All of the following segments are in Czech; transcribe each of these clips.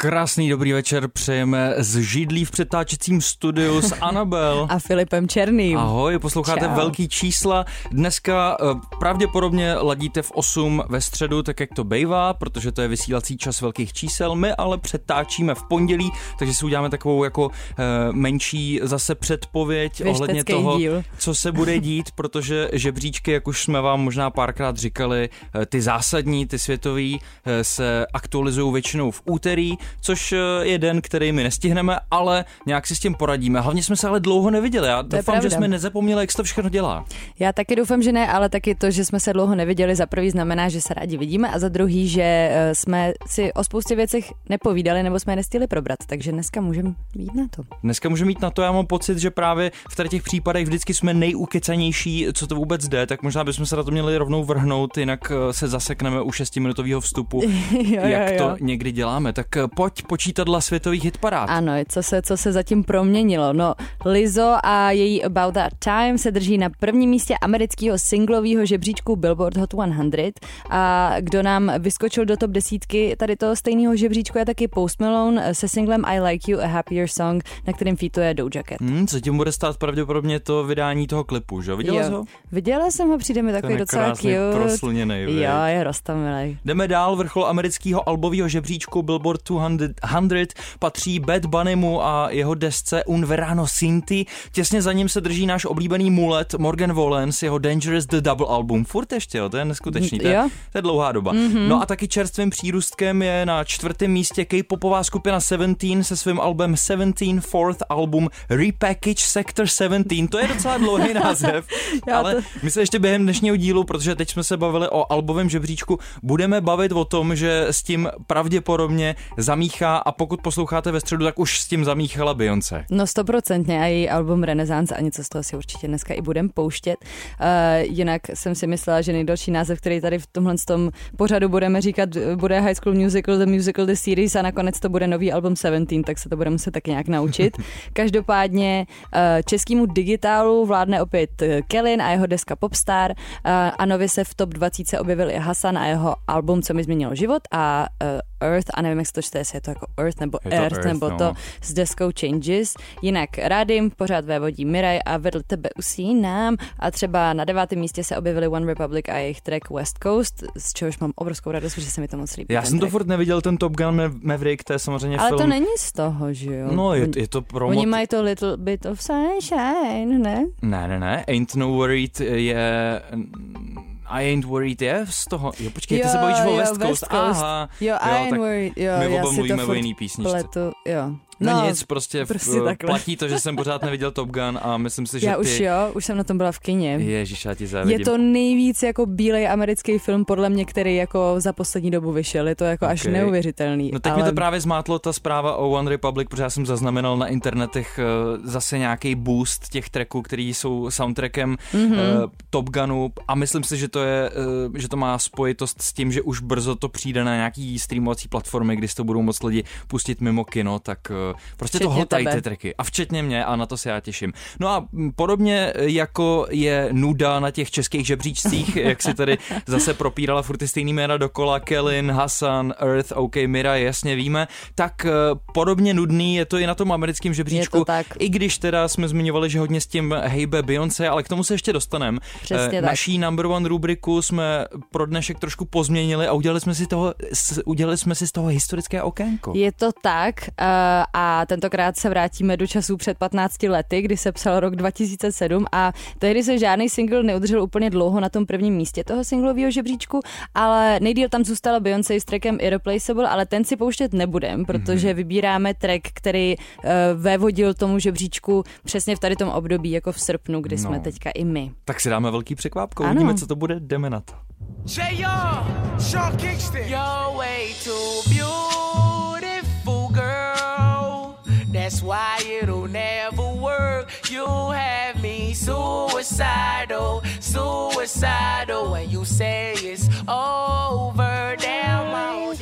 Krásný dobrý večer přejeme z židlí v přetáčecím studiu s Anabel. A Filipem Černým. Ahoj, posloucháte Čau. Velký čísla. Dneska uh, pravděpodobně ladíte v 8 ve středu, tak jak to bývá, protože to je vysílací čas velkých čísel. My ale přetáčíme v pondělí, takže si uděláme takovou jako uh, menší zase předpověď Věštecký ohledně toho, díl. co se bude dít, protože žebříčky, jak už jsme vám možná párkrát říkali, uh, ty zásadní, ty světový, se aktualizují většinou v úterý což eh, je den, který my nestihneme, ale nějak si s tím poradíme. Hlavně jsme se ale dlouho neviděli. Já doufám, že jsme nezapomněli, jak se to všechno dělá. Já taky doufám, že ne, ale taky to, že jsme se dlouho neviděli, za prvý znamená, že se rádi vidíme a za druhý, že eh, jsme si o spoustě věcech nepovídali nebo jsme je nestihli probrat, takže dneska můžeme jít na to. Dneska můžeme jít na to, já mám pocit, že právě v tady těch případech vždycky jsme nejukecanější, co to vůbec jde, tak možná bychom se na to měli rovnou vrhnout, jinak eh, se zasekneme u šestiminutového vstupu, jo, jak jo, jo. to někdy děláme. Tak pojď počítadla světových hitparád. Ano, co se, co se zatím proměnilo. No, Lizzo a její About That Time se drží na prvním místě amerického singlového žebříčku Billboard Hot 100 a kdo nám vyskočil do top desítky tady toho stejného žebříčku je taky Post Malone se singlem I Like You, A Happier Song, na kterém featuje Doja Cat. Hmm, co tím bude stát pravděpodobně to vydání toho klipu, že? Viděla jsi ho? Viděla jsem ho, přijde mi takový Ten docela cute. Jo, je roztomilej. Jdeme dál, vrchol amerického albového žebříčku Billboard 200 patří Bad Bunnymu a jeho desce Un Verano Sinti. Těsně za ním se drží náš oblíbený mulet Morgan Wallen s jeho Dangerous The Double album. Furt ještě, jo, to je neskutečný, to je, to je dlouhá doba. Mm-hmm. No a taky čerstvým přírůstkem je na čtvrtém místě K-popová skupina Seventeen se svým albem Seventeen Fourth Album Repackage Sector 17. To je docela dlouhý název, Já ale to- my se ještě během dnešního dílu, protože teď jsme se bavili o albovém žebříčku, budeme bavit o tom, že s tím pravděpodobně zamíchá a pokud posloucháte ve středu, tak už s tím zamíchala Beyoncé. No stoprocentně a její album Renaissance a něco z toho si určitě dneska i budem pouštět. Uh, jinak jsem si myslela, že nejdelší název, který tady v tomhle tom pořadu budeme říkat, bude High School Musical, The Musical, The Series a nakonec to bude nový album Seventeen, tak se to budeme muset taky nějak naučit. Každopádně uh, českýmu digitálu vládne opět eh, Kellin a jeho deska Popstar uh, a nově se v top 20 se objevil i Hasan a jeho album, co mi změnilo život a uh, Earth, a nevím, jak se to čte, jestli je to jako Earth nebo Je to Earth, Earth, nebo no. to s deskou Changes. Jinak Rádim pořád vévodí Miraj a vedle tebe usínám a třeba na devátém místě se objevili One Republic a jejich track West Coast, z čehož mám obrovskou radost, protože se mi to moc líbí. Já jsem to track. furt neviděl, ten Top Gun Mav- Maverick, to je samozřejmě Ale film. to není z toho, že jo? No, je, je to promo. Oni mají to Little Bit of Sunshine, ne? Ne, ne, ne, Ain't No Worried je... I Ain't Worried je z toho... Jo, počkej, ty se bavíš o West Coast. Aha. Jo, I Jo, ain't tak worried. Jo, my já oba si mluvíme to o jiný písničce. pletu, jo. No, nic, prostě, prostě prostě takhle. platí to, že jsem pořád neviděl Top Gun a myslím si, že Já ty... už jo, už jsem na tom byla v kině. Ježíš, já ti závidím. Je to nejvíc jako bílej americký film, podle mě, který jako za poslední dobu vyšel. Je to jako až Ok. neuvěřitelný. No teď ale... mi to právě zmátlo ta zpráva o One Republic, protože já jsem zaznamenal na internetech eh, zase nějaký boost těch tracků, který jsou soundtrackem Mhm. mm-hmm. Top Gunu a myslím si, že to je, eh, že to má spojitost s tím, že už brzo to přijde na nějaký streamovací platformy, kdy si to budou moc lidi pustit mimo kino, tak eh, prostě to Včetně hltají tebe. ty tracky. A včetně mě a na to se já těším. No a podobně eh, jako je nuda na těch českých žebříčcích, jak si tady zase propírala furt ty stejný jména dokola, Kellen, Hassan, Earth, OK, Mira, jasně víme, tak eh, podobně nudný je to i na tom americkém žebříčku. To tak. I když teda jsme zmiňovali, že hodně s tím hejbe Beyoncé, ale k tomu se ještě dostaneme. Přesně tak. Naší number one rubriku jsme pro dnešek trošku pozměnili a udělali jsme si, toho, udělali jsme si z toho historické okénko. Je to tak uh, a tentokrát se vrátíme do časů před 15 lety, kdy se psal rok 2007 a tehdy se žádný single neudržel úplně dlouho na tom prvním místě toho singlového žebříčku, ale nejdíl tam zůstala Beyoncé s trackem Irreplaceable, ale ten si pouštět nebudem, protože vybíráme track, který uh, vévodil tomu žebříčku přesně v tady tom období, jako v srpnu, kdy jsme No. teďka i my. Tak si dáme velký překvápko, Ano. uvidíme, co to bude, jdeme na to. JR, Sean Kingston. You're way too beautiful, That's why it'll never work. You have me suicidal, suicidal. When you say it's over, damn, I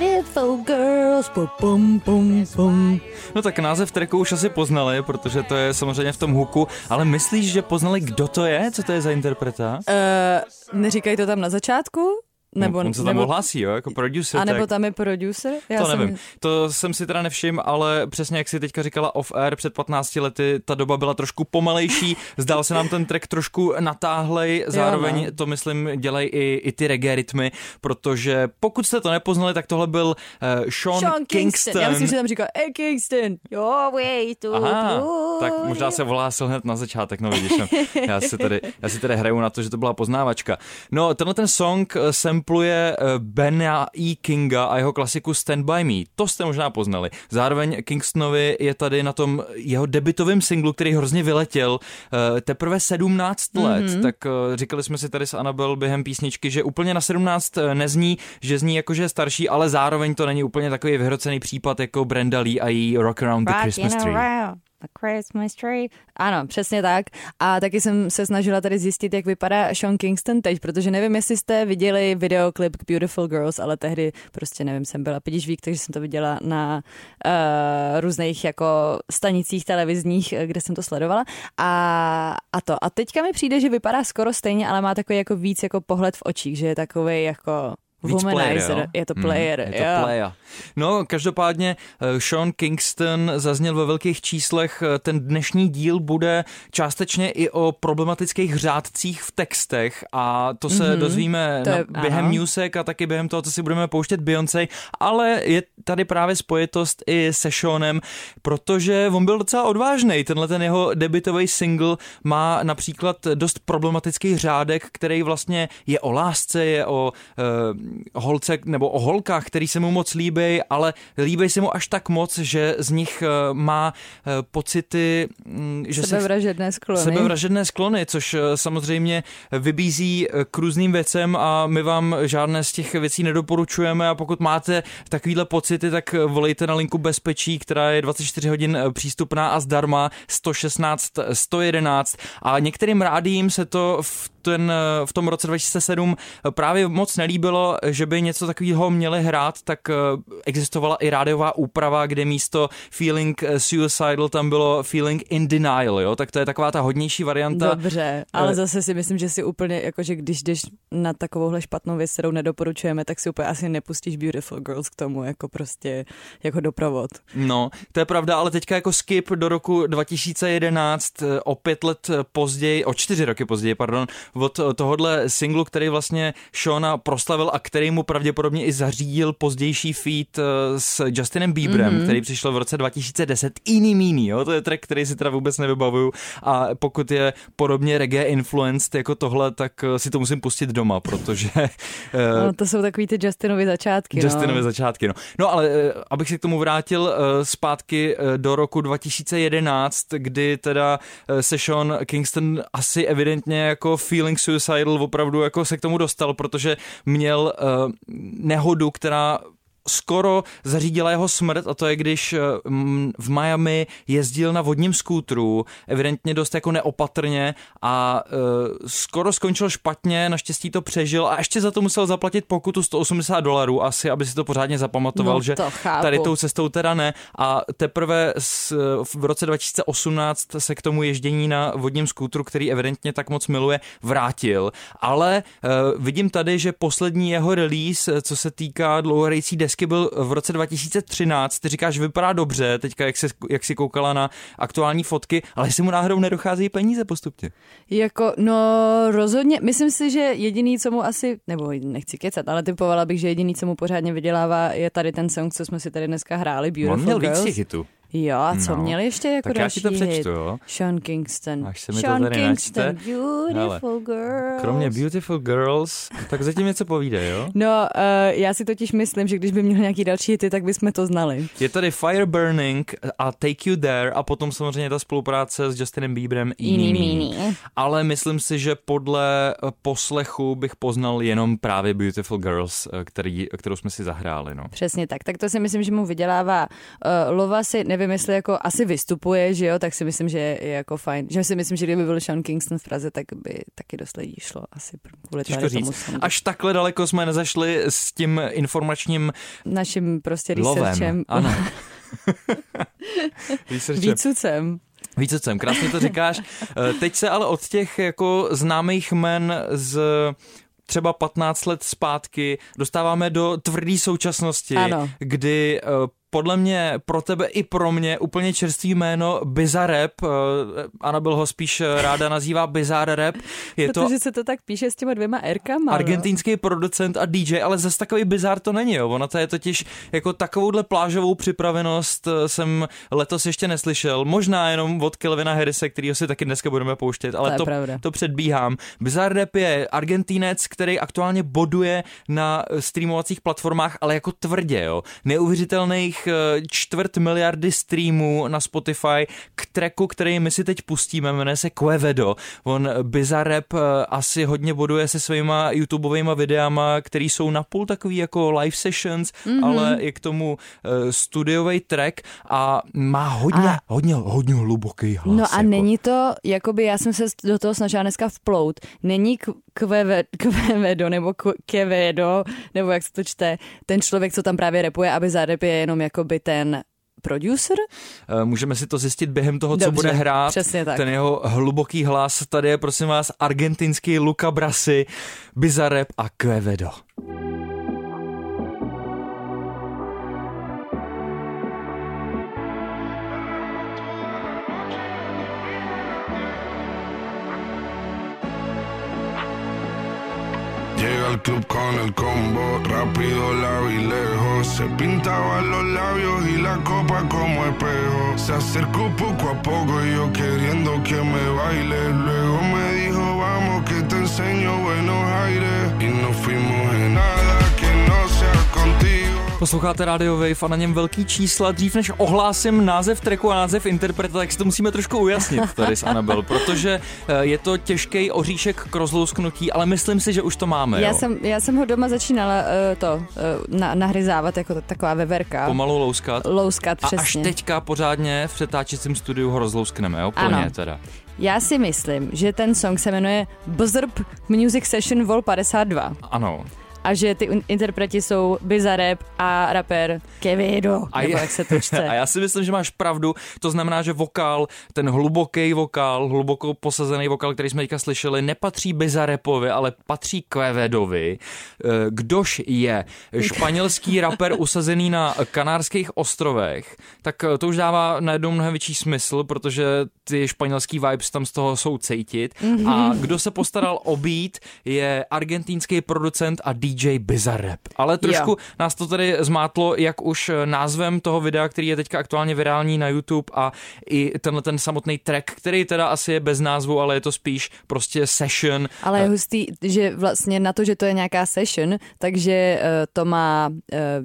Beautiful girls, bum, bum, bum, bum. No tak název tracku už asi poznali, protože to je samozřejmě v tom huku, ale myslíš, že poznali, kdo to je? Co to je za interpreta? Uh, neříkají to tam na začátku? Nebo, on se tam nebo, ohlásí, jo, jako producer. A nebo tak... tam je producer? Já to jsem, nevím. To jsem si teda nevšiml, ale přesně jak si teďka říkala off-air před 15 lety, ta doba byla trošku pomalejší, zdál se nám ten track trošku natáhlej, zároveň Jo, no. to myslím dělají i, i ty reggae rytmy, protože pokud jste to nepoznali, tak tohle byl uh, Sean, Sean Kingston. Kingston. Já myslím, že tam říká, hey Kingston, your way to Aha, do tak možná se ohlásil hned na začátek, no vidíš, no. já, si tady, já si tady hraju na to, že to byla poznávačka. No, tenhle ten song eh, sampluje eh, Bena E. Kinga a jeho klasiku Stand By Me. To jste možná poznali. Zároveň Kingstonovi je tady na tom jeho debitovém singlu, který hrozně vyletěl eh, teprve 17 let, mm-hmm. tak eh, říkali jsme si tady s Anabel během písničky, že úplně na 17 nezní, že zní jako, že je starší, ale zároveň to není úplně takový vyhrocený případ jako Brenda Lee a její Rock Around the Christmas Tree. The Christmas tree. Ano, přesně tak. A taky jsem se snažila tady zjistit, jak vypadá Sean Kingston teď, protože nevím, jestli jste viděli videoklip k Beautiful Girls, ale tehdy prostě nevím, jsem byla pětiž vík, takže jsem to viděla na uh, různých jako stanicích televizních, eh, kde jsem to sledovala. A, a to. A teďka mi přijde, že vypadá skoro stejně, ale má takový jako víc jako pohled v očích, že je takový jako womanizer. player, jo? je to player, Mm, je to jo. player. No, každopádně eh, Sean Kingston zazněl ve velkých číslech. Eh, Ten dnešní díl bude částečně i o problematických řádcích v textech a to se Mhm, dozvíme to na, je- během ano. newsek a taky během toho, co si budeme pouštět Beyoncé, ale je tady právě spojitost i se Seanem, protože on byl docela odvážný. Tenhle ten jeho debitový single má například dost problematický řádek, který vlastně je o lásce, je o uh, holce nebo o holkách, který se mu moc líbí, ale líbí se mu až tak moc, že z nich uh, má uh, pocity, mm, že se Sebevražedné sklony. Sebevražedné sklony, což eh, samozřejmě vybízí eh, k různým věcem a my vám žádné z těch věcí nedoporučujeme a pokud máte takovýhle pocity, tak eh, volejte na linku bezpečí, která je 24 hodin eh, přístupná a zdarma 116 111 a některým rádím se to v, ten, eh, v tom roce 2007 právě moc nelíbilo, že by něco takového měli hrát, tak eh, existovala i rádiová úprava, kde místo feeling eh, suicidal tam bylo feeling in denial, jo? tak to je taková ta hodnější varianta. Dobře, ale Eh, zase si myslím, že si úplně, jakože když jdeš na takovouhle špatnou věc, kterou nedoporučujeme, tak si úplně asi nepustíš Beautiful Girls k tomu, jako prostě, jako doprovod. No, to je pravda, ale teďka jako skip do roku 2011, eh, o pět let později, o čtyři roky později, pardon, od eh, tohohle singlu, který vlastně Shona proslavil a který mu pravděpodobně i zařídil pozdější feat eh, s Justinem Bieberem, mm-hmm. který přišel v roce 2010, Eeny Meeny, jo, to je track, který si teda vůbec nevybavuju a pokud je podobně reggae influenced jako tohle, tak eh, si to musím pustit doma, protože No, to jsou takový ty Justinovy začátky. Justinovy no. začátky, no. No ale abych se k tomu vrátil zpátky do roku 2011, kdy teda se Sean Kingston asi evidentně jako feeling suicidal opravdu jako se k tomu dostal, protože měl eh, nehodu, která skoro zařídila jeho smrt a to je, když eh, v Miami jezdil na vodním skútru, evidentně dost jako neopatrně a uh, skoro skončil špatně, naštěstí to přežil a ještě za to musel zaplatit pokutu 180 dolarů asi, aby si to pořádně zapamatoval, No, že chápu. tady tou cestou teda ne a teprve s, v roce 2018 se k tomu ježdění na vodním skútru, který evidentně tak moc miluje, vrátil. Ale vidím tady, že poslední jeho release, eh, co se týká dlouhohrajcí desky, byl v roce 2013. Ty říkáš, vypadá dobře, teďka jak, se, jak si koukala na aktuální fotky, ale jestli mu náhodou nedocházejí peníze postupně. Jako, no rozhodně, myslím si, že jediný, co mu asi, nebo nechci kecat, ale typovala bych, že jediný, co mu pořádně vydělává, je tady ten song, co jsme si tady dneska hráli, On Beautiful měl víc Girls. těch hitů. Jo, a co No. měli ještě jako Tak já další ti to přečtu, hit? jo. Sean Kingston. Až se mi to Sean tady Kingston, načte. beautiful girls. Kromě Beautiful Girls, tak zatím něco povíde, jo? No, uh, já si totiž myslím, že když by měl nějaký další hity, tak bychom to znali. Je tady Fire Burning a Take You There a potom samozřejmě ta spolupráce s Justinem Bieberem Eeny. Meeny. Ale myslím si, že podle eh, poslechu bych poznal jenom právě Beautiful Girls, eh, který, kterou jsme si zahráli, no. Přesně tak. Tak to si myslím, že mu vydělává. Uh, Lova si, nevím, jestli jako asi vystupuje, že jo, tak si myslím, že je jako fajn. Že si myslím, že kdyby byl Sean Kingston v Praze, tak by taky dost lidí šlo asi kvůli Těžko tomu říct. songu. Až takhle daleko jsme nezašli s tím informačním Naším prostě lovem. researchem. Ano. Researchem. Výcucem. Vícecem, krásně to říkáš. Eh, Teď se ale od těch jako známých men z třeba 15 let zpátky dostáváme do tvrdé současnosti, Ano. kdy eh, podle mě pro tebe i pro mě úplně čerstvý jméno Bizarrap, eh, Anabel ho spíš eh, ráda nazývá Bizarre Rap, je to Protože se to tak píše s těma dvěma Rkama. no. argentinský producent a DJ, ale zase takový bizar to není, jo. Ono to je totiž jako takovouhle plážovou připravenost eh, jsem letos ještě neslyšel. Možná jenom od Kelvina Harrise, kterýho si taky dneska budeme pouštět, ale to, pravda. to předbíhám. Bizar Rap je argentínec, který aktuálně boduje na streamovacích platformách, ale jako tvrdě, jo. Neuvěřitelných eh, čtvrt miliardy streamů na Spotify k tracku, který my si teď pustíme, jmenuje se Quevedo. On Bizar Rap eh, asi hodně boduje se svýma YouTubeovými videama, který jsou napůl takový jako live sessions, mm-hmm. ale je k tomu uh, studiový track a má hodně, A- hodně, hodně hluboký hlas. No a jako. není to, jakoby já jsem se do toho snažila dneska vplout, není kveve- kvevedo nebo kevedo, nebo jak se to čte, ten člověk, co tam právě repuje, aby za rap je jenom jakoby ten producer? Eh, Můžeme si to zjistit během toho, co Dobře, bude hrát. přesně tak. Ten jeho hluboký hlas. Tady je, prosím vás, argentinský Luca Brasi, Bizarrap a Quevedo. Llega al club con el combo, rápido la lejos. Se pintaba los labios y la copa como espejo. Se acercó poco a poco y yo queriendo que me baile. Luego me dijo, vamos que te enseño buenos aires. Posloucháte Radio Wave a na něm velký čísla. Dřív než ohlásím název tracku a název interpreta, tak si to musíme trošku ujasnit tady s Anabel, protože eh, je to těžký oříšek k rozlousknutí, ale myslím si, že už to máme. Já jo. jsem, já jsem ho doma začínala uh, to, uh, na, nahryzávat jako taková veverka. Pomalu louskat. Louskat A přesně. až teďka pořádně v přetáčecím studiu ho rozlouskneme, jo? Plně Ano. teda. Já si myslím, že ten song se jmenuje Bzrp Music Session Vol 52 Ano. A že ty interpreti jsou Bizarrap a rapper Kevido, A, nebo je- jak se to čte. a já si myslím, že máš pravdu. To znamená, že vokál, ten hluboký vokál, hluboko posazený vokál, který jsme teďka slyšeli, nepatří Bizarepovi, ale patří Quevedovi. Eh, Kdož je španělský rapper usazený na Kanárských ostrovech, tak eh, to už dává najednou mnohem větší smysl, protože ty španělský vibes tam z toho jsou cítit. Mhm. A kdo se postaral o beat, je argentinský producent a DJ Bizarrap. Ale trošku Jo. nás to tady zmátlo, jak už názvem toho videa, který je teďka aktuálně virální na YouTube a i tenhle ten samotný track, který teda asi je bez názvu, ale je to spíš prostě session. Ale je hustý, že vlastně na to, že to je nějaká session, takže uh, to má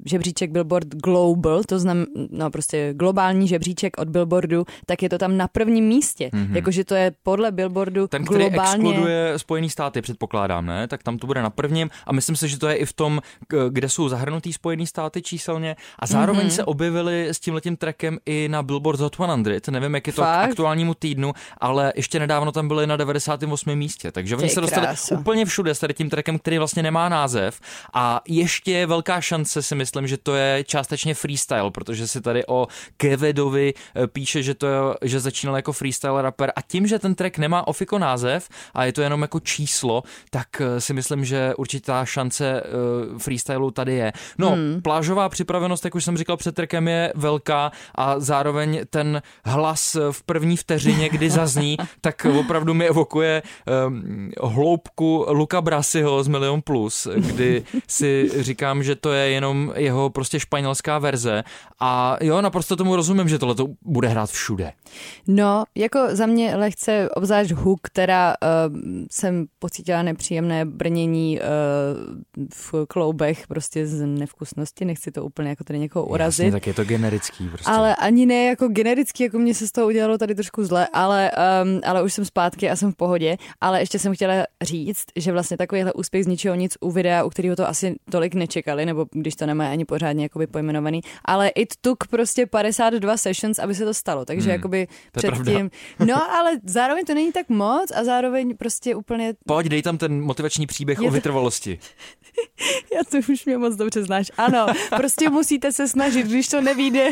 žebříček Billboard Global, to znamená no, prostě globální žebříček od Billboardu, tak je to tam na prvním místě. Mm-hmm. Jakože to je podle Billboardu. Ten, který globálně... exkluduje Spojený státy, předpokládám, ne? Tak tam to bude na prvním a myslím si, že to je i v tom, k- kde jsou zahrnutý Spojený státy číselně a zároveň Mhm. mm-hmm. se objevili s tímhletím trackem i na Billboard Hot 100. Nevím, jak je to k Fakt? aktuálnímu týdnu, ale ještě nedávno tam byli na 98. místě, takže oni se dostali kráso. úplně všude s tady tím trackem, který vlastně nemá název a ještě je velká šance si myslím, že to je částečně freestyle, protože si tady o Kevedovi eh, píše, že to je, že začínal jako freestyle rapper a tím, že ten track nemá ofiko název a je to jenom jako číslo, tak eh, si myslím, že určitá šance více uh, freestylu tady je. No, hmm. plážová připravenost, jak už jsem říkal před trkem, je velká a zároveň ten hlas v první vteřině, kdy zazní, tak opravdu mi evokuje um, hloubku Luka Brasiho z Milion Plus, kdy si říkám, že to je jenom jeho prostě španělská verze a jo, naprosto tomu rozumím, že tohle to bude hrát všude. No, jako za mě lehce obzvlášť hook, která uh, jsem pocítila nepříjemné brnění uh, v kloubech prostě z nevkusnosti, nechci to úplně jako tady někoho urazit. Jasně, tak je to generický prostě. Ale ani ne jako generický, jako mě se z toho udělalo tady trošku zle, ale, um, ale už jsem zpátky a jsem v pohodě. Ale ještě jsem chtěla říct, že vlastně takovýhle úspěch z ničeho nic u videa, u kterého to asi tolik nečekali, nebo když to nemá ani pořádně jakoby pojmenovaný, ale it took prostě 52 sessions, aby se to stalo, takže hmm, jakoby předtím. No, ale zároveň to není tak moc a zároveň prostě úplně... Pojď, dej tam ten motivační příběh je o vytrvalosti. Já to už mě moc dobře znáš. Ano, prostě musíte se snažit, když to nevíde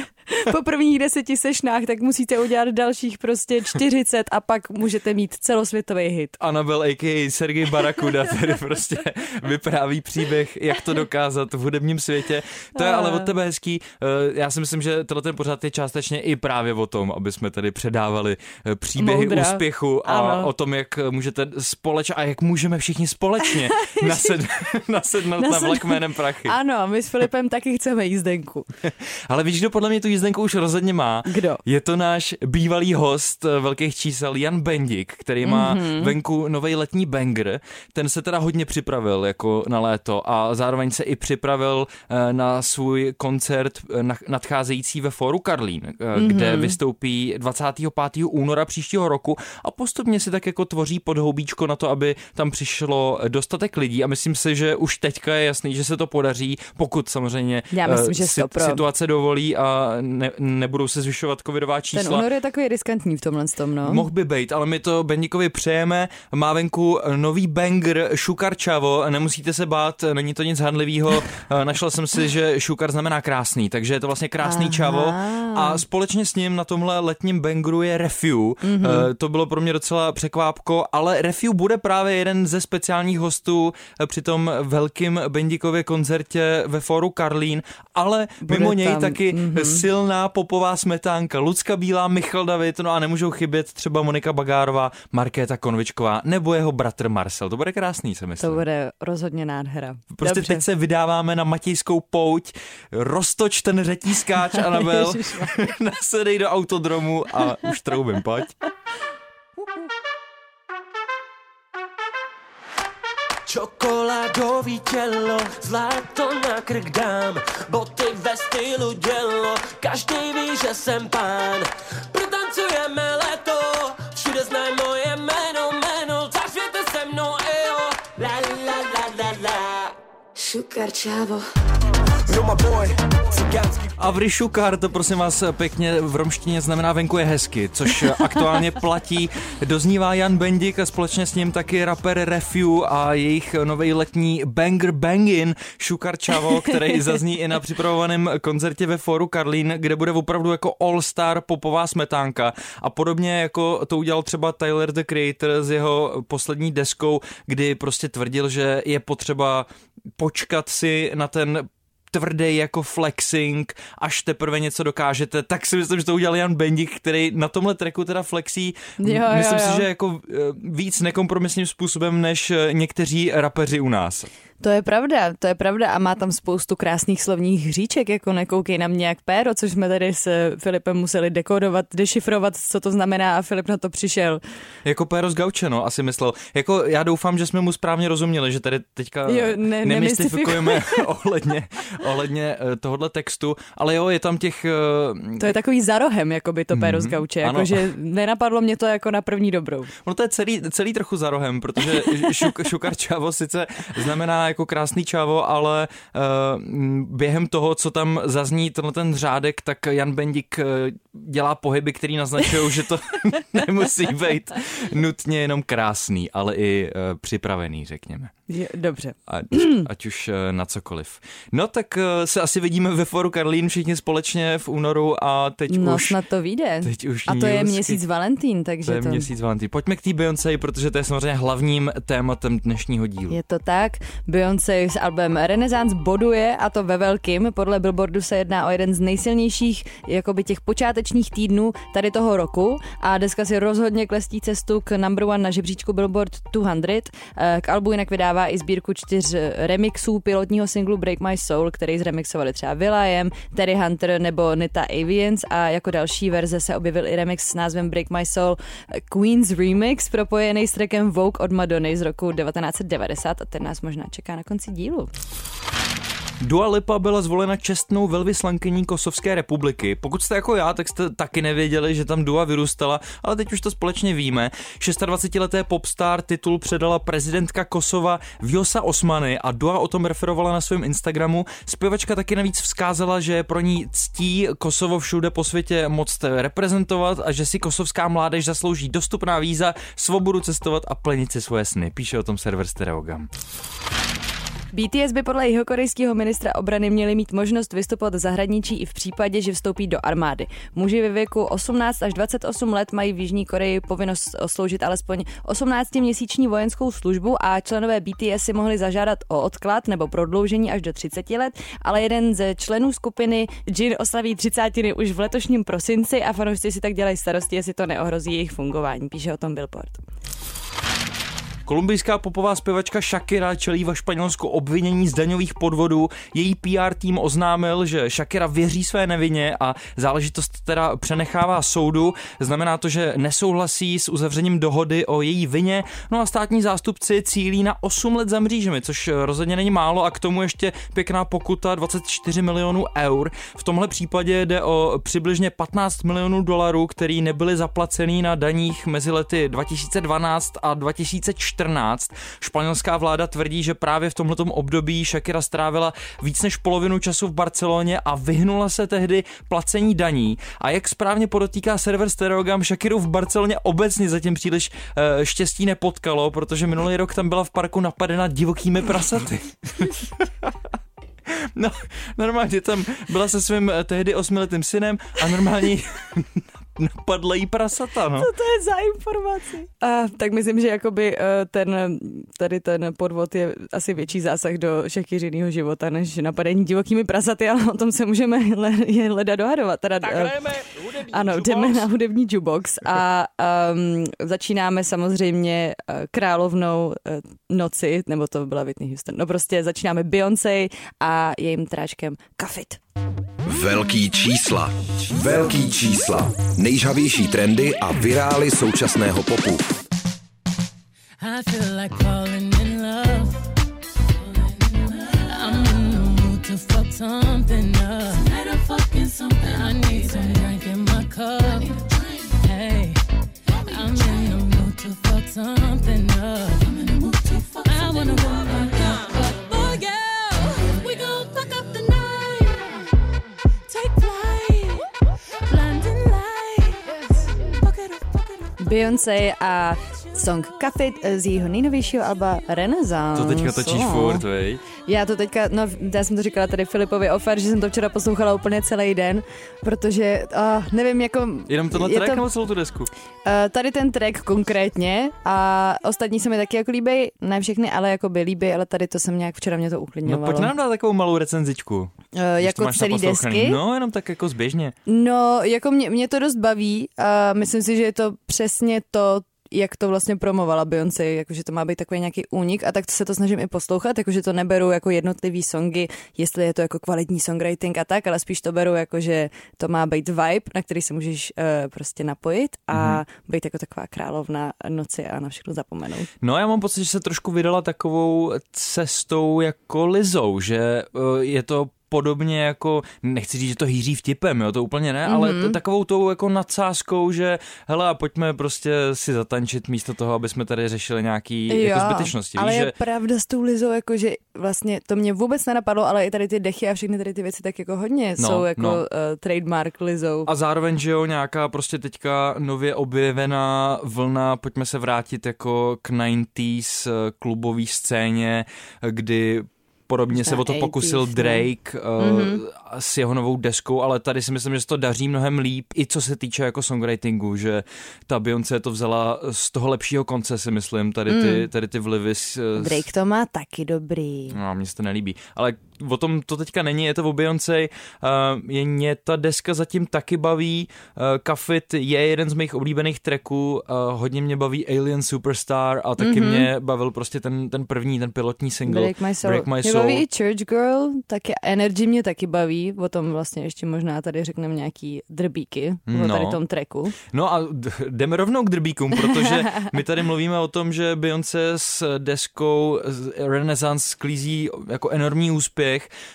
po prvních deseti sešnách, tak musíte udělat dalších prostě 40 a pak můžete mít celosvětový hit. Anabel a.k.a. Sergej Barakuda tady prostě vypráví příběh, jak to dokázat v hudebním světě. To je ale od tebe hezký. Eh, já si myslím, že tenhle ten pořád je částečně i právě o tom, aby jsme tady předávali eh, příběhy Moudra. úspěchu a ano. o tom, jak můžete společně a jak můžeme všichni společně nased, nasednout Nased... na vlak jménem prachy. Ano, my s Filipem taky chceme jízdenku. ale víš, kdo podle mě tu jízdenku už rozhodně má? Kdo? Je to náš bývalý host eh, velkých čísel Jan Bendik, který má mm-hmm. venku nový letní banger. Ten se teda hodně připravil jako na léto a zároveň se i připravil na svůj koncert nadcházející ve Foru Karlín, mm-hmm. kde vystoupí 25. února příštího roku a postupně si tak jako tvoří podhoubíčko na to, aby tam přišlo dostatek lidí a myslím si, že už teďka je jasný, že se to podaří, pokud samozřejmě Já myslím, uh, že si, situace dovolí a ne, nebudou se zvyšovat covidová čísla. Ten únor je takový riskantní v tomhle tom, no. Mohl by být, ale my to Bendikovi přejeme. Má venku nový banger Šukar Čavo, nemusíte se bát, není to nic handlivého. Našel jsem si, že Šukar znamená krásný, takže je to vlastně krásný Aha. čavo a společně s ním na tomhle letním bangru je Refu. Mm-hmm. To bylo pro mě docela překvápko, ale Refu bude právě jeden ze speciálních hostů eh, při tom velkým Bendikově koncertě ve Foru Karlín, ale bude mimo něj tam. taky mm-hmm. silná popová smetánka. Lucka Bílá, Michal David, no a nemůžou chybět třeba Monika Bagárová, Markéta Konvičková nebo jeho bratr Marcel. To bude krásný, se myslím. To bude rozhodně nádhera. Prostě Dobře. teď se vydáváme na Matějskou pouť, roztoč ten řetízkáč, Anabel, nasedej do autodromu a už troubím, pojď. Čokoládový tělo, zlato na krk dám, boty ve stylu dělo, každý ví, že jsem pán. Protancujeme leto, všude znají moje jméno, jméno, zažijete se mnou, ejo, la la la la la. Čávo. A v Rišukar to prosím vás pěkně v romštině znamená venku je hezky, což aktuálně platí. Doznívá Jan Bendik a společně s ním taky rapper Refu a jejich nový letní Banger Bangin Šukar Čavo, který zazní i na připravovaném koncertě ve Foru Karlín, kde bude opravdu jako all-star popová smetánka. A podobně jako to udělal třeba Tyler the Creator s jeho poslední deskou, kdy prostě tvrdil, že je potřeba počkat si na ten tvrdý jako flexing, až teprve něco dokážete, tak si myslím, že to udělal Jan Bendik, který na tomhle tracku teda flexí, jo, myslím jo, jo. si, že jako eh, víc nekompromisním způsobem než eh, někteří rapeři u nás. To je pravda, to je pravda a má tam spoustu krásných slovních hříček, jako nekoukej na mě jak péro, což jsme tady s Filipem museli dekodovat, dešifrovat, co to znamená a Filip na to přišel. Jako péro z Gauče, no, asi myslel. Jako já doufám, že jsme mu správně rozuměli, že tady teďka jo, ne, nemystifikujeme ohledně, ohledně eh, tohohle textu, ale jo, je tam těch... Uh... To je takový zarohem, jako by to péro mm, z mhm, Gauče, jakože nenapadlo mě to jako na první dobrou. No to je celý, celý trochu zarohem, protože šuk, šukar čavo sice znamená jako krásný čavo, ale uh, během toho, co tam zazní ten řádek, tak Jan Bendik uh, dělá pohyby, které naznačují, že to nemusí být nutně jenom krásný, ale i uh, připravený, řekněme. Je, dobře. Ať, ať už uh, na cokoliv. No tak uh, se asi vidíme ve foru Karlín všichni společně v únoru a teď No už... snad to vyjde. Teď už A to je měsíc Valentín, takže To je to... měsíc Valentín. Pojďme k té Beyoncé, protože to je samozřejmě hlavním tématem dnešního dílu. Je to tak. Beyoncé s albem Renaissance boduje a to ve velkým. Podle Billboardu se jedná o jeden z nejsilnějších jakoby těch počátečních týdnů tady toho roku a deska si rozhodně klestí cestu k number one na žebříčku Billboard 200. Eh, K albu jinak vydává i sbírku čtyř remixů pilotního singlu Break My Soul, který zremixovali třeba Will.i.am, Terry Hunter nebo Nita Avians a jako další verze se objevil i remix s názvem Break My Soul eh, Queen's Remix propojený s trackem Vogue od Madony z roku 1990 a ten nás možná čeká na konci dílu. Dua Lipa byla zvolena čestnou velvyslankyní Kosovské republiky. Pokud jste jako já, tak jste taky nevěděli, že tam Dua vyrůstala, ale teď už to společně víme. 26-leté popstar titul předala prezidentka Kosova Vjosa Osmany a Dua o tom referovala na svém Instagramu. Zpěvačka taky navíc vzkázala, že pro ní ctí Kosovo všude po světě moc reprezentovat a že si kosovská mládež zaslouží dostupná víza, svobodu cestovat a plnit si svoje sny. Píše o tom server Stereogam. BTS by podle jihokorejského ministra obrany měli mít možnost vystupovat v zahraničí i v případě, že vstoupí do armády. Muži ve věku 18 až 28 let mají v Jižní Koreji povinnost sloužit alespoň 18-měsíční vojenskou službu a členové BTS si mohli zažádat o odklad nebo prodloužení až do 30 let, ale jeden ze členů skupiny Jin oslaví 30 už v letošním prosinci a fanoušci si tak dělají starosti, jestli to neohrozí jejich fungování, píše o tom Billboard. Kolumbijská popová zpěvačka Shakira čelí ve Španělsku obvinění z daňových podvodů. Její PR tým oznámil, že Shakira věří své nevině a záležitost teda přenechává soudu. Znamená to, že nesouhlasí s uzavřením dohody o její vině. No a státní zástupci cílí na 8 let za mřížemi, což rozhodně není málo a k tomu ještě pěkná pokuta 24 milionů eur. V tomhle případě jde o přibližně 15 milionů dolarů, který nebyly zaplacený na daních mezi lety 2012 a 2014. Španělská vláda tvrdí, že právě v tomto období Shakira strávila víc než polovinu času v Barceloně a vyhnula se tehdy placení daní. A jak správně podotýká server Stereogam, Shakiru v Barceloně obecně zatím příliš uh, štěstí nepotkalo, protože minulý rok tam byla v parku napadena divokými prasaty. No, normálně tam byla se svým eh, tehdy osmiletým synem a normálně napadla jí prasata, no. Co to je za informaci? A, tak myslím, že jakoby eh, ten, tady ten podvod je asi větší zásah do Shakiřiného života, než napadení divokými prasaty, ale o tom se můžeme le, je leda dohadovat. Teda, Tak eh, jdeme, hudební ano, jukebox. jdeme na hudební jukebox a um, začínáme samozřejmě uh, královnou noci, nebo to byla Whitney Houston. No prostě začínáme Beyoncé a jejím tráčkem Kafit. Velký čísla. Velký čísla. Nejžhavější trendy a virály současného popu. I feel like falling in love. I'm in the mood to fuck something up. I need some drink fuck it up. Beyoncé a song Kafit z jejího nejnovějšího alba Renaissance. To teďka točíš No. furt, vej. Já to teďka, no já jsem to říkala tady Filipovi Ofer, že jsem to včera poslouchala úplně celý den, protože uh, nevím, jako... Jenom tenhle je track to- nebo celou tu desku? Uh, tady ten track konkrétně a ostatní se mi taky jako líbí, ne všechny, ale jako by líbí, ale tady to jsem nějak včera mě to No uklidňovalo. pojď nám dát takovou malou recenzičku. uh, jako celý desky. No, jenom tak jako zběžně. No, jako mě, mě to dost baví a myslím si, že je to přesně to, jak to vlastně promovala Beyoncé, jakože to má být takový nějaký únik a tak se to snažím i poslouchat, jakože to neberu jako jednotlivý songy, jestli je to jako kvalitní songwriting a tak, ale spíš to beru jako, že to má být vibe, na který se můžeš uh, prostě napojit a mm-hmm. být jako taková královna noci a na všechno zapomenout. No já mám pocit, že se trošku vydala takovou cestou jako Lizou, že uh, je to podobně jako, nechci říct, že to hýří vtipem, jo, to úplně ne, mm-hmm. ale Mhm. t- takovou tou jako nadsázkou, že hele, pojďme prostě si zatančit místo toho, aby jsme tady řešili nějaký jako zbytečnosti. ale Víš, je že pravda s tou Lizou, jako že vlastně to mě vůbec nenapadlo, ale i tady ty dechy a všechny tady ty věci tak jako hodně No, jsou jako no. uh, trademark Lizou. A zároveň, že jo, nějaká prostě teďka nově objevená vlna, pojďme se vrátit jako k 90s eh, klubový scéně, eh, kdy podobně se o to pokusil 80s. Drake uh, Mhm. s jeho novou deskou, ale tady si myslím, že se to daří mnohem líp, i co se týče jako songwritingu, že ta Beyoncé to vzala z toho lepšího konce, si myslím, tady ty, Mm. tady ty vlivy. S, s- Drake to má taky dobrý. No, mně se to nelíbí. Ale o tom to teďka není, je to o Beyoncé. Uh, je mě ta deska zatím taky baví. Uh, Kafit je jeden z mých oblíbených tracků. Uh, hodně mě baví Alien Superstar a taky Mhm. mě bavil prostě ten, ten první, ten pilotní single. Break My Soul. Break My Mě Soul. baví i Church Girl, taky Energy mě taky baví, o tom vlastně ještě možná tady řekneme nějaký drbíky, o No. tady tom tracku. No a jdeme rovnou k drbíkům, protože my tady mluvíme o tom, že Beyoncé s deskou Renaissance sklízí jako enormní úspěch.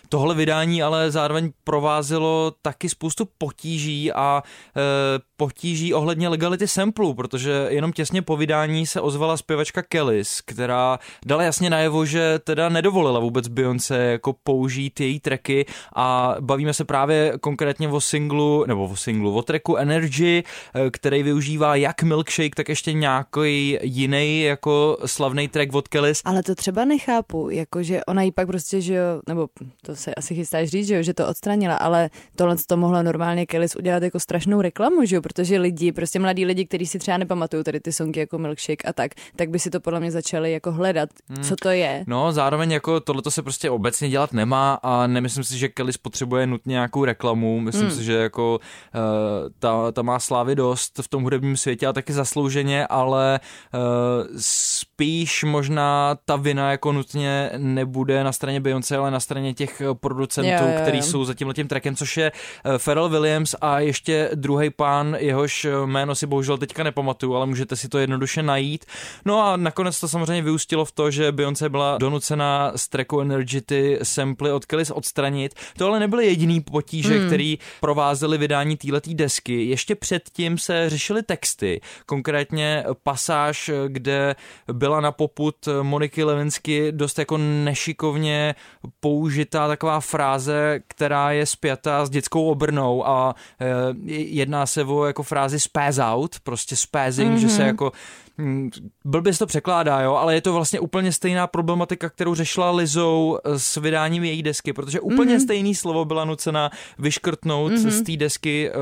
Tohle vydání ale zároveň provázelo taky spoustu potíží a e, potíží ohledně legality samplů, protože jenom těsně po vydání se ozvala zpěvačka Kellys, která dala jasně najevo, že teda nedovolila vůbec Beyoncé jako použít její tracky a bavíme se právě konkrétně o singlu, nebo o singlu, o tracku Energy, eh, který využívá jak Milkshake, tak ještě nějaký jiný jako slavný track od Kellys. Ale to třeba nechápu, jakože ona jí pak prostě, že jo, nebo to se asi chystáš říct, že jo, že to odstranila, ale tohle to mohla normálně Kellys udělat jako strašnou reklamu, že jo, protože lidi, prostě mladí lidi, kteří si třeba nepamatují tady ty songy jako Milkshake a tak, tak by si to podle mě začali jako hledat, co to je. No, zároveň jako tohleto se prostě obecně dělat nemá a nemyslím si, že Kellys potřebuje nutně nějakou reklamu. Myslím Hmm. si, že jako uh, ta, ta má slávy dost v tom hudebním světě a taky zaslouženě, ale uh, spíš možná ta vina jako nutně nebude na straně Beyoncé, ale na straně těch eh, producentů, jo. který jsou za tímhletím trackem, což je eh, Pharrell Williams a ještě druhý pán, jehož eh, jméno si bohužel teďka nepamatuju, ale můžete si to jednoduše najít. No a nakonec to samozřejmě vyústilo v to, že Beyoncé byla donucena z tracku Energy ty samply od Kellys odstranit. To ale nebyly jediný potíže, Hmm. který provázely vydání této desky. Ještě předtím se řešily texty, konkrétně pasáž, kde byla na poput Moniky Levinsky dost jako nešikovně použitá taková fráze, která je spjatá s dětskou obrnou a eh, jedná se o jako frázi spaz out, prostě spazzing, mm-hmm. že se jako hm, blbě se to překládá, jo, ale je to vlastně úplně stejná problematika, kterou řešila Lizou eh, s vydáním její desky, protože úplně mm-hmm. stejný slovo byla nucena vyškrtnout mm-hmm. z té desky eh,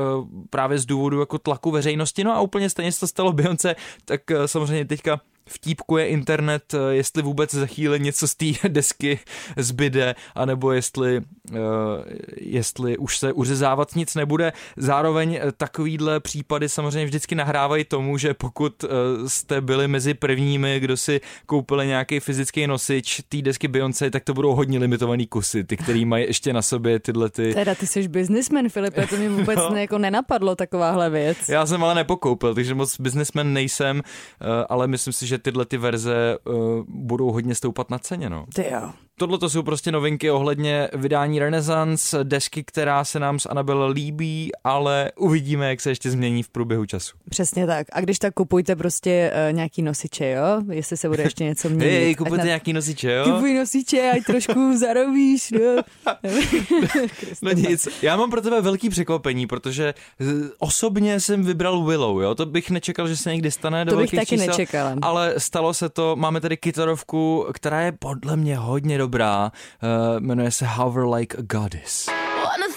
právě z důvodu jako tlaku veřejnosti, no a úplně stejně se to stalo Beyoncé, tak eh, samozřejmě teďka vtípkuje internet, jestli vůbec za chvíli něco z té desky zbyde, anebo jestli, jestli už se uřezávat nic nebude. Zároveň takovýhle případy samozřejmě vždycky nahrávají tomu, že pokud eh, jste byli mezi prvními, kdo si koupili nějaký fyzický nosič té desky Beyoncé, tak to budou hodně limitovaný kusy, ty, který mají ještě na sobě tyhle ty... Teda ty jsi businessman, Filipe, to mi vůbec No. jako nenapadlo takováhle věc. Já jsem ale nepokoupil, takže moc businessman nejsem, eh, ale myslím si, že tyhle ty verze eh, budou hodně stoupat na ceně. No. Ty jo. Tohle to jsou prostě novinky ohledně vydání Renaissance, desky, která se nám s Anabel líbí, ale uvidíme, jak se ještě změní v průběhu času. Přesně tak. A když tak kupujte prostě uh, nějaký nosiče, jo? Jestli se bude ještě něco měnit. Hej, kupujte na- nějaký nosiče, jo? Kupuj nosiče, ať trošku zarobíš, no. No nic, já mám pro tebe velký překvapení, protože eh, osobně jsem vybral Willow, jo? To bych nečekal, že se někdy stane do To bych velkých taky čísel, nečekala. Ale stalo se to, máme tady kytarovku, která je podle mě hodně dobrá, uh, jmenuje se Hover Like a Goddess. Wanna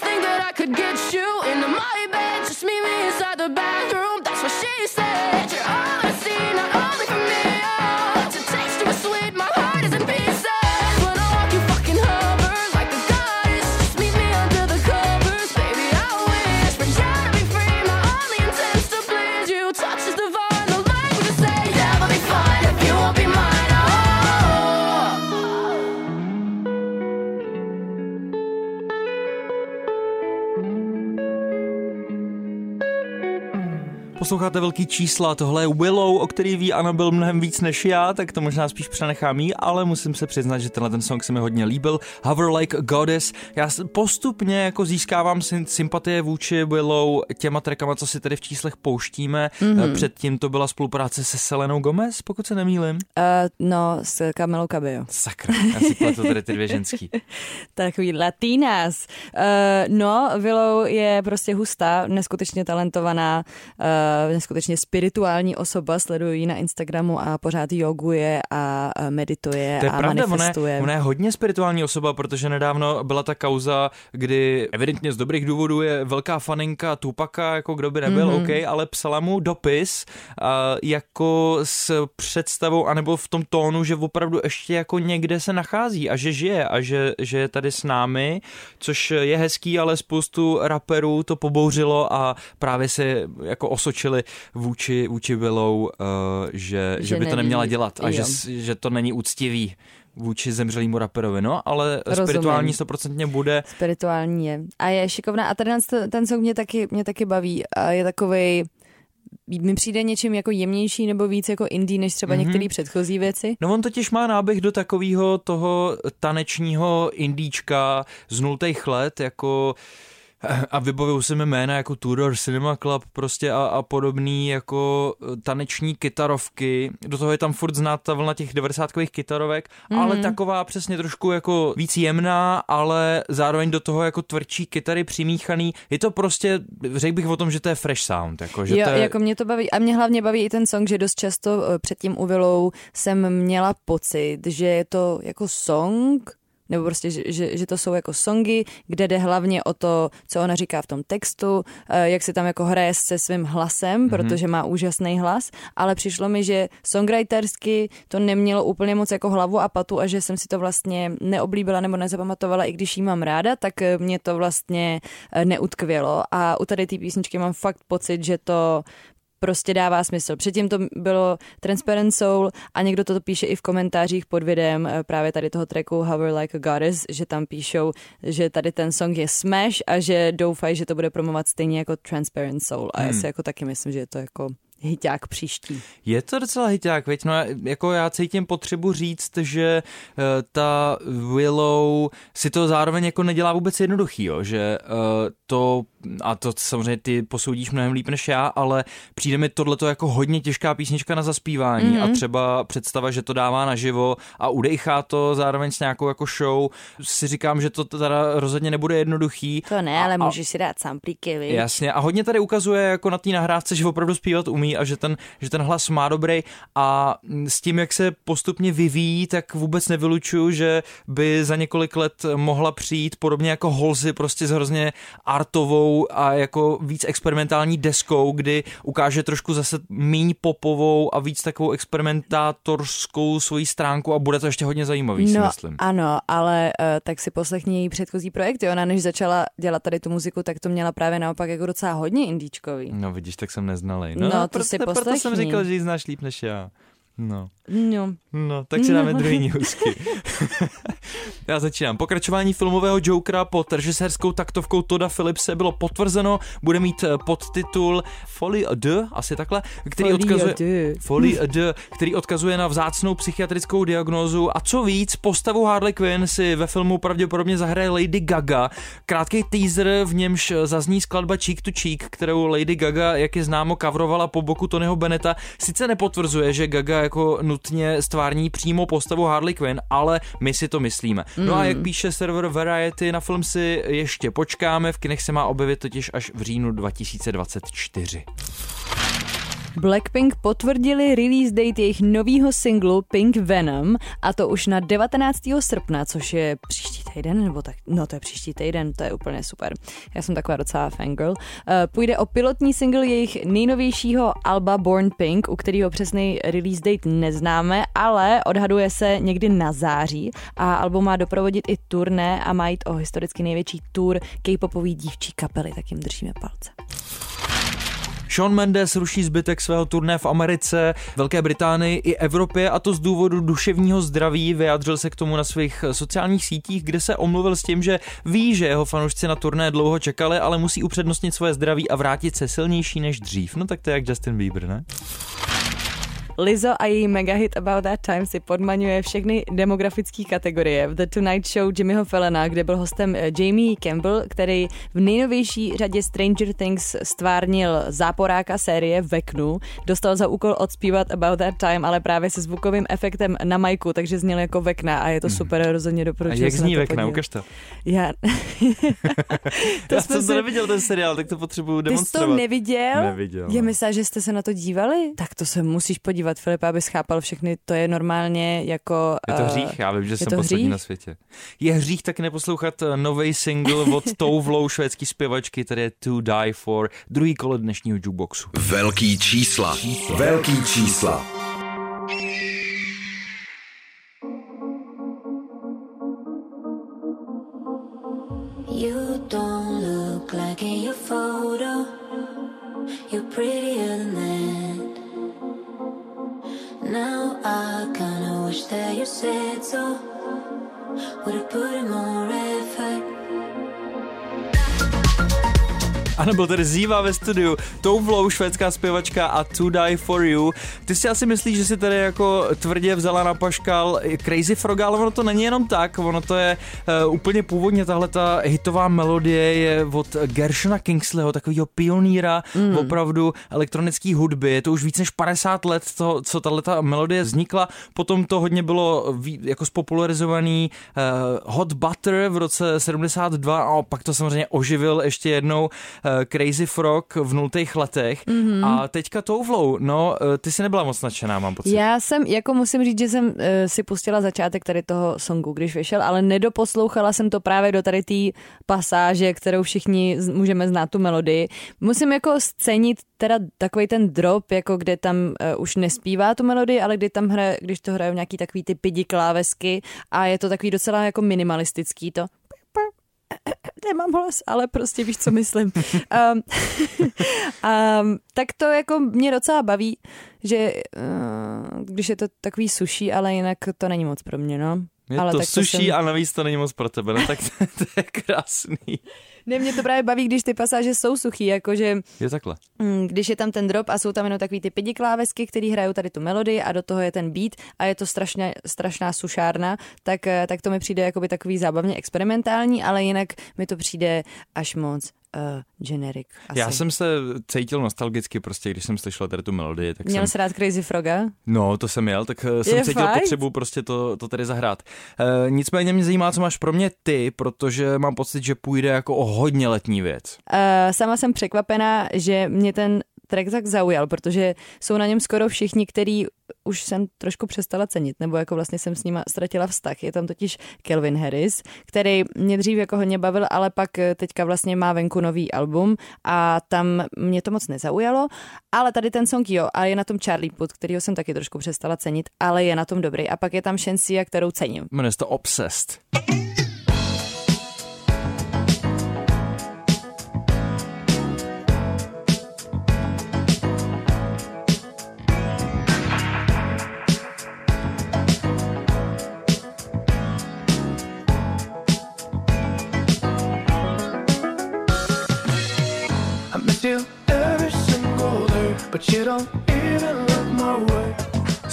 Posloucháte velký čísla, tohle je Willow, o který ví Anna byl mnohem víc než já, tak to možná spíš přenechám jí, ale musím se přiznat, že tenhle ten song se mi hodně líbil. Hover Like a Goddess. Já postupně jako získávám sympatie vůči Willow těma trackama, co si tady v číslech pouštíme. Mm-hmm. Předtím to byla spolupráce se Selenou Gomez, pokud se nemýlim. Uh, no, s Camelou Cabello. Sakra, já si pletu tady ty dvě ženský. Takový latinas. Uh, no, Willow je prostě hustá, neskutečně talentovaná, uh, neskutečně spirituální osoba, sleduju ji na Instagramu a pořád joguje a uh, medituje To je a pravda, ona je, manifestuje. ona je hodně spirituální osoba, protože nedávno byla ta kauza, kdy evidentně z dobrých důvodů je velká faninka Tupaka, jako kdo by nebyl, mm-hmm. OK, ale psala mu dopis uh, jako s představou, anebo v tom tónu, že opravdu ještě jako někde se nachází a že žije a že, že je tady s námi, což je hezký, ale spoustu raperů to pobouřilo a právě se jako osočili vůči, vůči Willow, uh, že, že, Že by to neměla dělat a že, jo. že to není úctivý vůči zemřelýmu raperovi, no, ale Rozumím. spirituální stoprocentně bude. Spirituální je. A je šikovná. A ten, ten song mě taky, mě taky baví. A je takovej mi přijde něčím jako jemnější nebo víc jako indie, než třeba mm-hmm. některé předchozí věci. No on totiž má náběh do takového toho tanečního indíčka z nultých let, jako a vybavují se mi jména jako Tudor Cinema Club prostě a, a podobný jako taneční kytarovky. Do toho je tam furt znát ta vlna těch 90 kytarovek, mm-hmm. ale taková přesně trošku jako víc jemná, ale zároveň do toho jako tvrdší kytary přimíchaný. Je to prostě, řekl bych o tom, že to je fresh sound. Jako, že jo, to je... jako mě to baví. A mě hlavně baví i ten song, že dost často eh, před tím Uvilou jsem měla pocit, že je to jako song, nebo prostě, že, že, že to jsou jako songy, kde jde hlavně o to, co ona říká v tom textu, eh, jak si tam jako hraje se svým hlasem, mm-hmm. protože má úžasný hlas, ale přišlo mi, že songwritersky to nemělo úplně moc jako hlavu a patu a že jsem si to vlastně neoblíbila nebo nezapamatovala, i když jí mám ráda, tak eh, mě to vlastně eh, neutkvělo a u tady té písničky mám fakt pocit, že to prostě dává smysl. Předtím to bylo Transparent Soul a někdo to píše i v komentářích pod videem eh, právě tady toho tracku Hover Like a Goddess, že tam píšou, že tady ten song je smash a že doufají, že to bude promovat stejně jako Transparent Soul a já Hmm. si jako taky myslím, že je to jako hiťák příští. Je to docela hiťák, veď? No, jako já cítím potřebu říct, že uh, ta Willow si to zároveň jako nedělá vůbec jednoduchý, jo? že uh, to, a to samozřejmě ty posoudíš mnohem líp než já, ale přijde mi tohleto jako hodně těžká písnička na zaspívání mm-hmm. a třeba představa, že to dává naživo a udechá to zároveň s nějakou jako show, si říkám, že to teda rozhodně nebude jednoduchý. To ne, A- ale a- můžeš si dát samplíky, viď? Jasně, a hodně tady ukazuje jako na té nahrávce, že opravdu zpívat umí a že ten, že ten hlas má dobrý a s tím, jak se postupně vyvíjí, tak vůbec nevylučuju, že by za několik let mohla přijít podobně jako Holzy prostě s hrozně artovou a jako víc experimentální deskou, kdy ukáže trošku zase míň popovou a víc takovou experimentátorskou svoji stránku a bude to ještě hodně zajímavý, si no, myslím. ano, ale uh, tak si poslechni její předchozí projekty. Ona než začala dělat tady tu muziku, tak to měla právě naopak jako docela hodně indíčkový. No vidíš, tak jsem neznalý. No, to proto, si proto jsem říkal, že ji znáš líp než já. No. No. No, tak si dáme druhý newsky. Já začínám. Pokračování filmového Jokera pod režisérskou taktovkou Toda Philipse bylo potvrzeno. Bude mít eh, podtitul Folie deux, asi takhle, který Folie odkazuje... deux. Folie deux, který odkazuje na vzácnou psychiatrickou diagnózu a co víc, postavu Harley Quinn si ve filmu pravděpodobně zahraje Lady Gaga. Krátký teaser, v němž zazní skladba Cheek to Cheek, kterou Lady Gaga, jak je známo, kavrovala po boku Tonyho Beneta. Sice nepotvrzuje, že Gaga jako nutně stvární přímo postavu Harley Quinn, ale my si to myslíme. No a jak píše server Variety, na film si ještě počkáme, v kinech se má objevit totiž až v říjnu 2024. Blackpink potvrdili release date jejich nového singlu Pink Venom a to už na 19. srpna, což je příští týden, nebo tak, no to je příští týden, to je úplně super. Já jsem taková docela fangirl. Uh, půjde o pilotní single jejich nejnovějšího alba Born Pink, u kterého přesný release date neznáme, ale odhaduje se někdy na září a album má doprovodit i turné a má jít o historicky největší tour K-popový dívčí kapely, tak jim držíme palce. Sean Mendes ruší zbytek svého turné v Americe, Velké Británii i Evropě a to z důvodu duševního zdraví. Vyjádřil se k tomu na svých sociálních sítích, kde se omluvil s tím, že ví, že jeho fanoušci na turné dlouho čekali, ale musí upřednostnit svoje zdraví a vrátit se silnější než dřív. No tak to je jak Justin Bieber, ne? Lizzo a její megahit About That Time si podmaňuje všechny demografické kategorie. V The Tonight Show Jimmyho Fallona, kde byl hostem eh, Jamie Campbell, který v nejnovější řadě Stranger Things stvárnil záporáka série Veknu, dostal za úkol odspívat About That Time, ale právě se zvukovým efektem na majku, takže zněl jako Vekna a je to super, rozhodně doporučuji. A jak zní Vekna? Ukaž to. Já... To Já jsem si- to neviděl ten seriál, tak to potřebuju Ty jsi demonstrovat. to neviděl? Neviděl, Je no. myslel, že jste se na to dívali? Tak to se musíš podívat, Filipa, abys chápal všechny. To je normálně jako... Je to eh, hřích, já vím, že jsem poslední hřích? na světě. Je hřích taky neposlouchat nový single od Touvlou švédský zpěvačky, tady je To Die For, druhý kolo dnešního jukeboxu. Velký čísla. Velký čísla. You don't look like in your photo. You're prettier Ano, byl tady Ziva ve studiu, Touvlou, švédská zpěvačka a To Die For You. Ty si asi myslíš, že si tady jako tvrdě vzala na paškal Crazy Frog, ale ono to není jenom tak, ono to je uh, úplně původně tahle ta hitová melodie je od Gershona Kingsleyho, takového pionýra mm. opravdu elektronické hudby. Je to už víc než 50 let, to, co tahle ta melodie vznikla. Potom to hodně bylo ví- jako spopularizovaný uh, Hot Butter v roce 72 a pak to samozřejmě oživil ještě jednou uh, Crazy Frog v nultých letech. Mm-hmm. A teďka Touvlou, no, uh, ty si nebyla moc nadšená, mám pocit. Já jsem, jako musím říct, že jsem uh, si pustila začátek tady toho songu, když vyšel, ale nedoposlouchala jsem to právě do tady té pasáže, kterou všichni z- můžeme znát tu melodii. Musím jako scenit teda takový ten drop, jako kde tam uh, už nespívá tu melodii, ale kdy tam hraje, když to hrajou nějaký takový ty pidi klávesky a je to takový docela jako minimalistický to nemám hlas, ale prostě víš, co myslím. um, um, tak to jako mě docela baví, že uh, když je to takový suší, ale jinak to není moc pro mě, no. Je ale to tak suší jsem... a navíc to není moc pro tebe, no tak to, to je krásný. Ne, mě to právě baví, když ty pasáže jsou suchý, jakože Je takhle. mm, když je tam ten drop a jsou tam jenom takový ty pidi klávesky, který hrajou tady tu melodii a do toho je ten beat a je to strašně, strašná sušárna, tak, eh, tak to mi přijde jakoby takový zábavně experimentální, ale jinak mi to přijde až moc uh, generic. Asi. Já jsem se cítil nostalgicky prostě, když jsem slyšel tady tu melodii, tak Měl jsem... jsi rád Crazy Froga? No, to jsem jel, tak eh, jsem Je cítil fakt? potřebu prostě to, to tady zahrát. E, nicméně mě zajímá, co máš pro mě ty, protože mám pocit, že půjde jako o hodně letní věc. Uh, sama jsem překvapená, že mě ten track tak zaujal, protože jsou na něm skoro všichni, který už jsem trošku přestala cenit, nebo jako vlastně jsem s nima ztratila vztah. Je tam totiž Kelvin Harris, který mě dřív jako hodně bavil, ale pak eh, teďka vlastně má venku nový album a tam mě to moc nezaujalo, ale tady ten song jo, a je na tom Charlie Puth, kterýho jsem taky trošku přestala cenit, ale je na tom dobrý. A pak je tam Shensia, kterou cením. Jmenuje to Obsessed.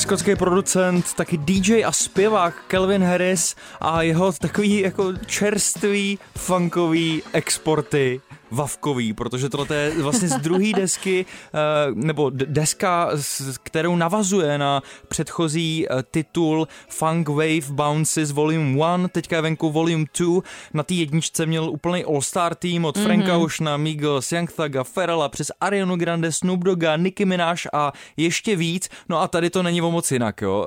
Skotský producent, taky DJ a zpěvák Kelvin Harris a jeho takový jako čerstvý funkový exporty vavkový, protože tohle je vlastně z druhé desky, eh, nebo deska, kterou navazuje na předchozí eh, titul Funk Wave Bounces Volume 1, teďka je venku Volume 2. Na té jedničce měl úplný all-star tým od Franka Mhm. Oceana, Migos, Young Thuga, Ferrella přes Arianu Grande, Snoop Dogga, Nicki Minaj a ještě víc. No a tady to není o moc jinak, jo.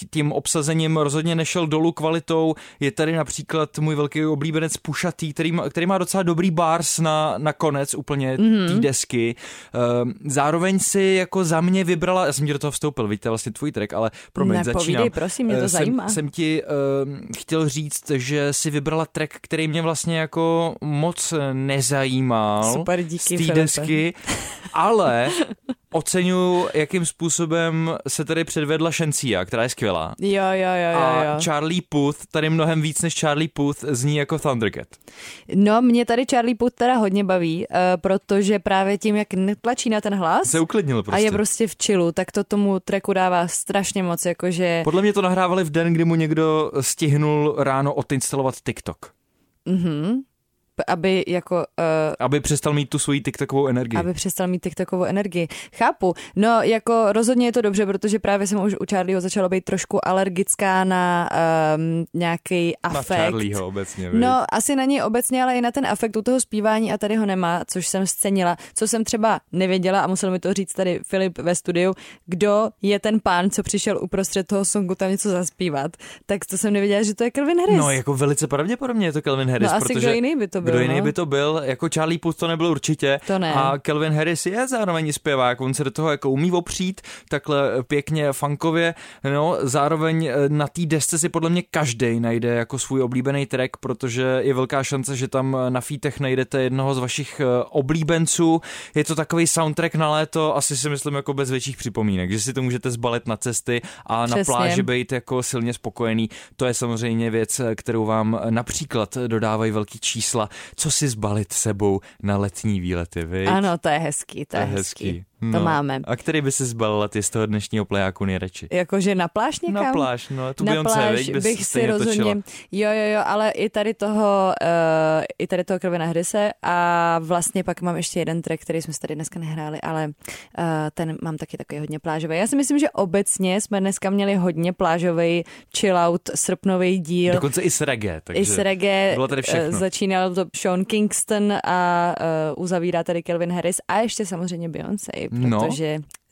T- Tím obsazením rozhodně nešel dolů kvalitou. Je tady například můj velký oblíbenec Pušatý, který má, který má docela dobrý bars na, na konec úplně mm-hmm. té desky. Ehm, Zároveň si jako za mě vybrala, já jsem ti do toho vstoupil, víte, vlastně tvůj track, ale promiň, Ne, začínám. prosím, mě to Eh, zajímá. Jsem, jsem ti uh, chtěl říct, že si vybrala track, který mě vlastně jako moc nezajímal Super, díky, z té desky ale oceňuju, jakým způsobem se tady předvedla Shensia, která je skvělá. Jo, jo, jo, jo, A jo. Charlie Puth, tady mnohem víc než Charlie Puth, zní jako Thundercat. No, mě tady Charlie Puth teda hodně baví, uh, protože právě tím, jak netlačí na ten hlas Se uklidnil prostě. a je prostě v chillu, tak to tomu tracku dává strašně moc, jakože... Podle mě to nahrávali v den, kdy mu někdo stihnul ráno odinstalovat TikTok. Mhm. Aby jako... Uh, Aby přestal mít tu svoji TikTokovou energii. aby přestal mít TikTokovou energii. Chápu. No, jako rozhodně je to dobře, protože právě jsem už u Charlieho začala být trošku alergická na um, nějaký Na afekt. Charlieho obecně. viď? No, asi na něj obecně, ale i na ten afekt u toho zpívání a tady ho nemá, což jsem scenila. Co jsem třeba nevěděla a musel mi to říct tady Filip ve studiu, kdo je ten pán, co přišel uprostřed toho songu tam něco zaspívat. Tak to jsem nevěděla, že to je Calvin Harris. No, jako velice pravděpodobně je to Calvin Harris, No, asi protože kdo jiný by to byl, Kdo jiný no. by to byl, jako Charlie Puth to nebyl určitě. To ne. A Calvin Harris je zároveň zpěvák, on se do toho jako umí opřít, takhle pěkně funkově, no, zároveň eh, na té desce si podle mě každý najde jako svůj oblíbený track, protože je velká šance, že tam na fítech najdete jednoho z vašich eh, oblíbenců. Je to takový soundtrack na léto, asi si myslím jako bez větších připomínek, že si to můžete zbalit na cesty a na Přesně. pláži být jako silně spokojený. To je samozřejmě věc, kterou vám například dodávají velký čísla, co si zbalit sebou na letní výlety, viď? Ano, to je hezký, to, je hezký. To máme. A který by si zbalila ty z toho dnešního plejáku nejradši? Jakože na pláž někam? Na pláž, no, tu na Beyoncé, pláž bys bych si rozhodně, točila. jo, jo, jo, ale i tady toho, uh, i tady toho Calvina Harrise a vlastně pak mám ještě jeden track, který jsme si tady dneska nehráli, ale uh, ten mám taky takový hodně plážový. Já si myslím, že obecně jsme dneska měli hodně plážový chill out srpnový díl. Dokonce i s reggae, takže I s reggae bylo tady všechno. eh, začínal to Sean Kingston a uh, uzavírá tady Calvin Harris a ještě samozřejmě Beyoncé, No.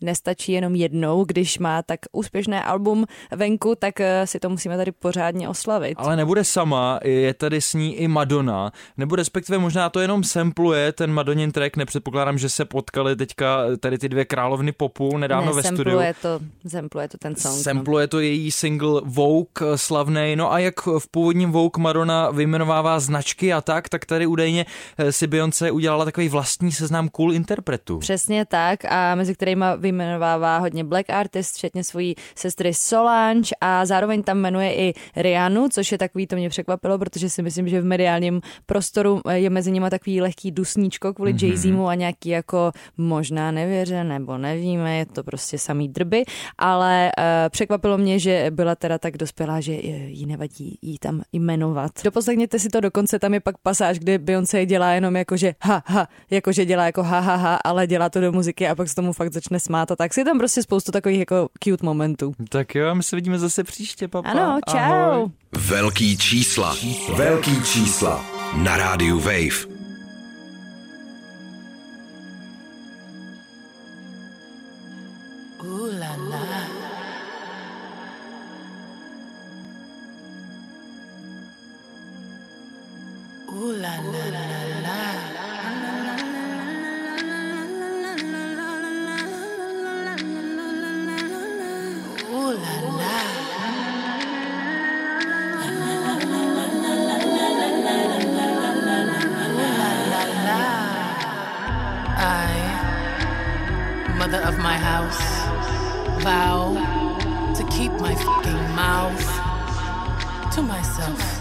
Nestačí jenom jednou, když má tak úspěšné album venku, tak eh, si to musíme tady pořádně oslavit. Ale nebude sama, je tady s ní i Madonna, nebo respektive možná to jenom sampluje ten Madonin track, nepředpokládám, že se potkali teďka tady ty dvě královny popu nedávno ne, ve studiu. sampluje to, sampluje to ten song. no. Sampluje to její single Vogue slavnej, no a jak v původním Vogue Madonna vyjmenovává značky a tak, tak tady údajně eh, si Beyoncé udělala takový vlastní seznam cool interpretů. Přesně tak a mezi kterými vyjmenovává hodně black artist, včetně svojí sestry Solange a zároveň tam jmenuje i Rihannu, což je takový, to mě překvapilo, protože si myslím, že v mediálním prostoru je mezi nimi takový lehký dusníčko kvůli mm-hmm. Jay-Zmu a nějaký jako možná nevěře nebo nevíme, je to prostě samý drby, ale uh, překvapilo mě, že byla teda tak dospělá, že eh, jí nevadí jí tam jmenovat. Doposlechněte si to dokonce, tam je pak pasáž, kde Beyoncé dělá jenom jako, že ha, ha, jako, že dělá jako ha, ha, ha, ale dělá to do muziky a pak se tomu fakt začne smát a tak si je tam prostě spoustu takových jako cute momentů. Tak jo, my se vidíme zase příště, papa. Ano, čau. Ahoj. Velký čísla. Velký čísla. Na rádiu Wave. Ooh la la. Ooh la la la la. Of my house, vow to keep my fucking mouth to myself.